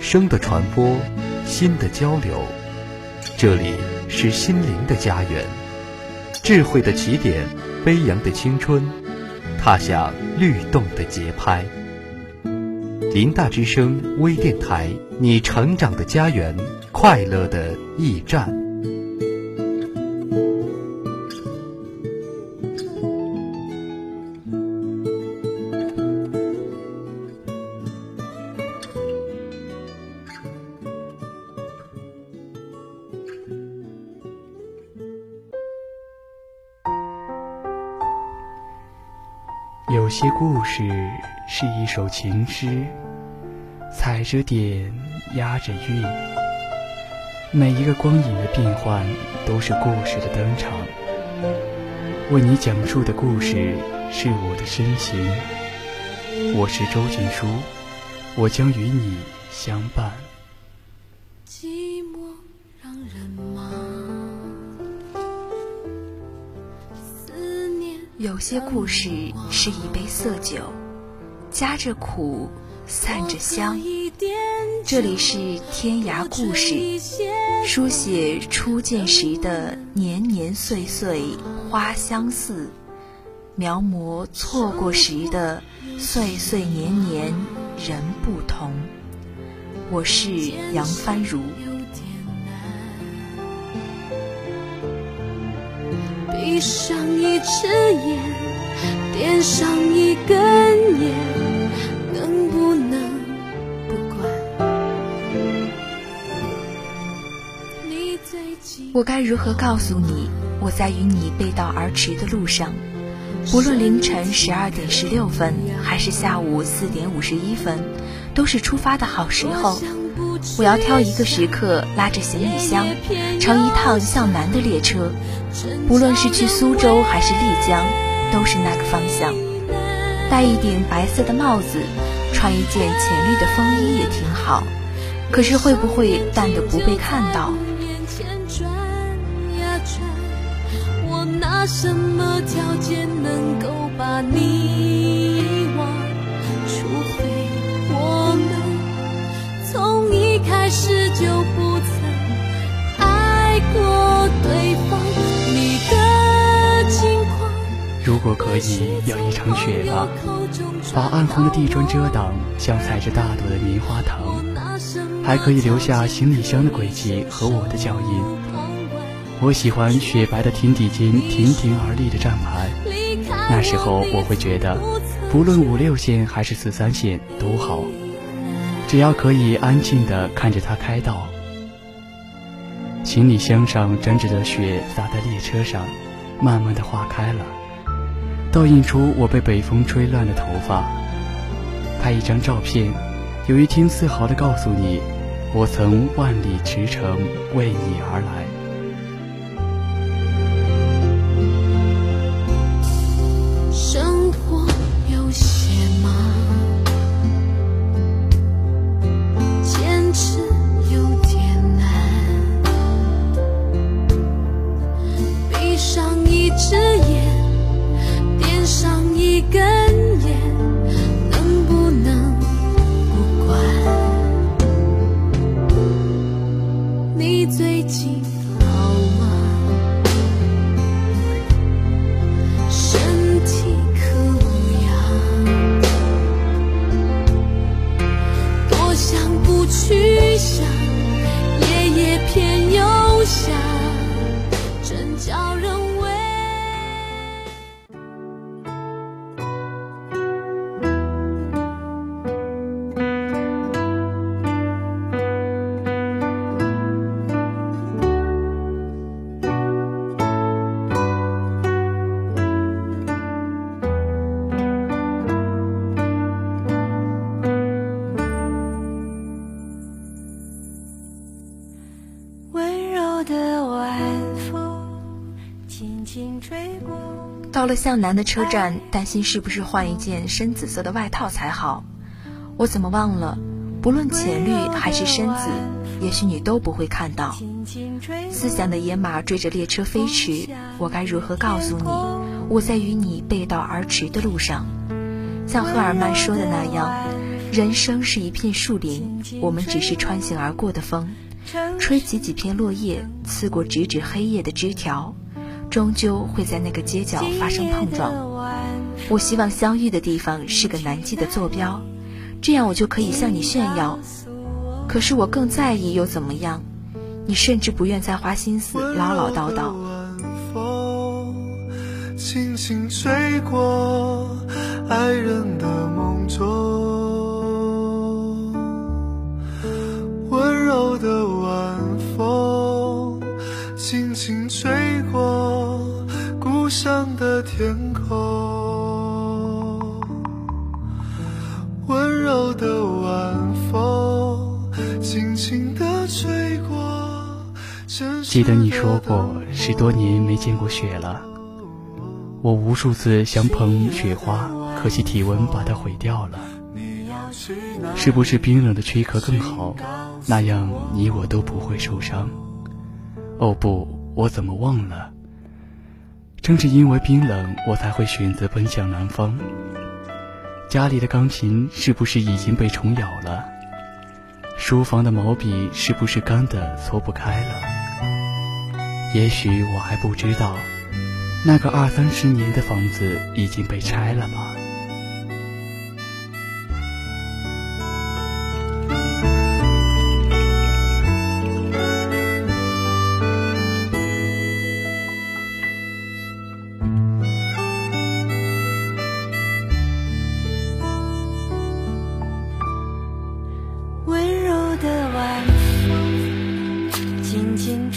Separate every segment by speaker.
Speaker 1: 声的传播，心的交流，这里是心灵的家园，智慧的起点，飞扬的青春，踏响律动的节拍。林大之声微电台，你成长的家园，快乐的驿站。
Speaker 2: 有些故事是一首情诗，踩着点，押着韵。每一个光影的变换，都是故事的登场。为你讲述的故事是我的身形。我是周静书，我将与你相伴。寂寞让人。
Speaker 3: 思念有些故事是一杯色酒，夹着苦，散着香。这里是天涯故事，书写初见时的年年岁岁花相似，描摹错过时的岁岁年年人不同。我是杨帆如。
Speaker 4: 闭上一只眼，点上一根烟，
Speaker 3: 我该如何告诉你，我在与你背道而驰的路上，无论凌晨十二点十六分，还是下午四点五十一分，都是出发的好时候。我要挑一个时刻，拉着行李箱，乘一趟向南的列车。不论是去苏州还是丽江，都是那个方向。戴一顶白色的帽子，穿一件浅绿的风衣也挺好。可是会不会淡得不被看到？
Speaker 4: 什么条件能够把你遗忘？除非我们从一开始就不曾爱过对方。
Speaker 2: 如果可以，要一场雪吧，把暗红的地砖遮挡，像踩着大朵的棉花糖，还可以留下行李箱的轨迹和我的脚印。我喜欢雪白的亭底间亭亭而立的站牌，那时候我会觉得，不论五六线还是四三线都好，只要可以安静地看着它开道。行李箱上沾着的雪洒在列车上，慢慢的化开了。倒映出我被北风吹乱的头发。拍一张照片，有一天自豪地告诉你，我曾万里驰骋为你而来。
Speaker 3: 到了向南的车站，担心是不是换一件深紫色的外套才好。我怎么忘了，不论浅绿还是深紫，也许你都不会看到。思想的野马追着列车飞驰，我该如何告诉你，我在与你背道而驰的路上？像赫尔曼说的那样，人生是一片树林，我们只是穿行而过的风，吹起几片落叶，刺过直指黑夜的枝条，终究会在那个街角发生碰撞。我希望相遇的地方是个难记的坐标。这样我就可以向你炫耀，可是我更在意又怎么样？你甚至不愿再花心思唠唠叨叨。
Speaker 5: 轻轻吹过爱人的梦中，上的天空。温柔的晚风轻轻吹过。
Speaker 2: 记得你说过十多年没见过雪了，我无数次想捧雪花，可惜体温把它毁掉了。是不是冰冷的躯壳更好？那样你我都不会受伤。哦不，我怎么忘了？正是因为冰冷，我才会选择奔向南方。家里的钢琴是不是已经被虫咬了？书房的毛笔是不是干的搓不开了？也许我还不知道，那个二三十年的房子已经被拆了吧。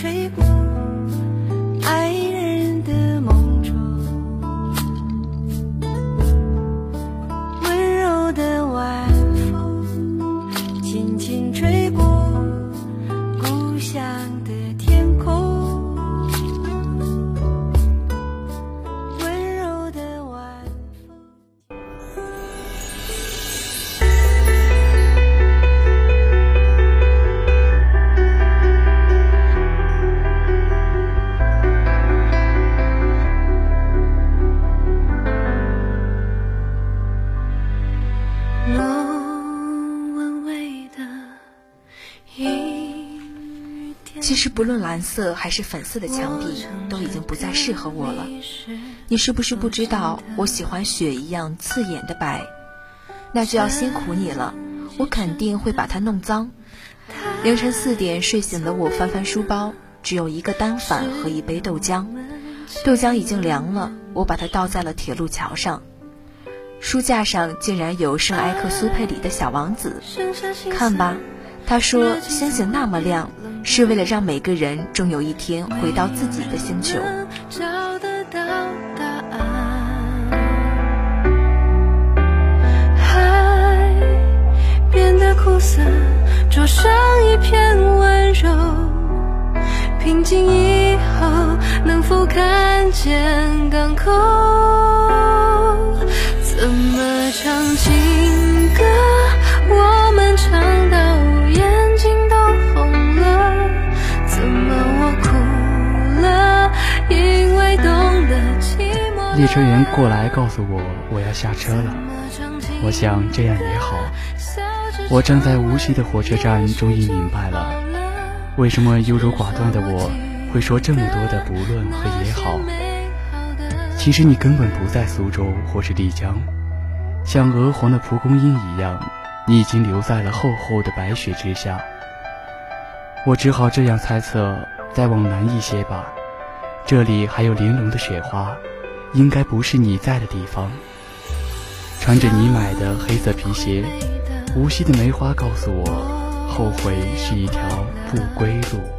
Speaker 3: take 不论蓝色还是粉色的墙壁，都已经不再适合我了。你是不是不知道，我喜欢雪一样刺眼的白？那就要辛苦你了，我肯定会把它弄脏。凌晨四点睡醒的我，翻翻书包，只有一个单反和一杯豆浆。豆浆已经凉了，我把它倒在了铁路桥上。书架上竟然有圣埃克苏佩里的小王子，看吧。他说：“星星那么亮，是为了让每个人终有一天回到自己的星球。”海变得苦涩，灼上一片温柔。平静以后，能否看见
Speaker 2: 列车员过来告诉我，我要下车了。我想这样也好。我站在无锡的火车站，终于明白了，为什么优柔寡断的我会说这么多的不论和也好。其实你根本不在苏州或是丽江，像鹅黄的蒲公英一样，你已经留在了厚厚的白雪之下。我只好这样猜测，再往南一些吧，这里还有玲珑的雪花。应该不是你在的地方。穿着你买的黑色皮鞋，无锡的梅花告诉我，后悔是一条不归路。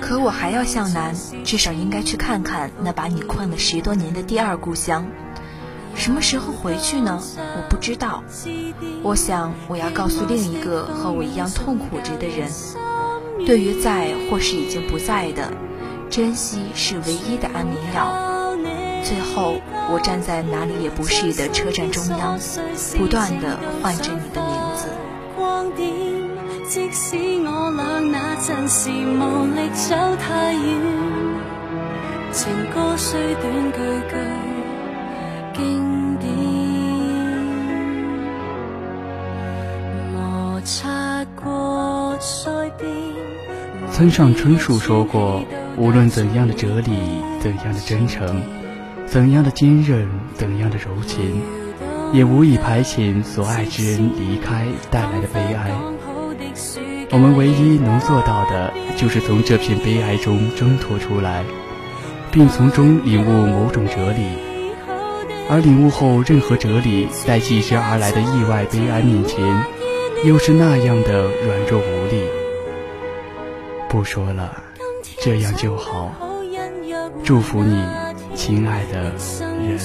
Speaker 3: 可我还要向南，至少应该去看看那把你困了十多年的第二故乡。什么时候回去呢？我不知道。我想我要告诉另一个和我一样痛苦着的人：对于在或是已经不在的，珍惜是唯一的安眠药。最后，我站在哪里也不是的车站中央，不断的唤着你的名字。即使我俩那阵时无力走太远，情歌虽短句句经典，
Speaker 2: 摩擦过腮边。村上春树说过：“无论怎样的哲理，怎样的真诚。”怎样的坚韧，怎样的柔情，也无以排遣所爱之人离开带来的悲哀。我们唯一能做到的，就是从这片悲哀中挣脱出来，并从中领悟某种哲理。而领悟后，任何哲理在继之而来的意外悲哀面前，又是那样的软弱无力。不说了，这样就好。祝福你。亲爱的人，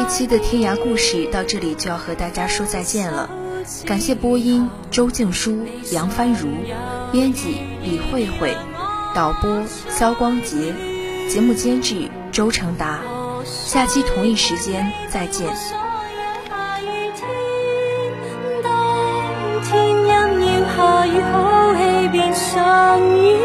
Speaker 3: 一期的天涯故事到这里就要和大家说再见了。感谢播音周静书、杨帆如，编辑李慧慧，导播肖光杰，节目监制周成达。下期同一时间再见。天阴影下雨好气变上演，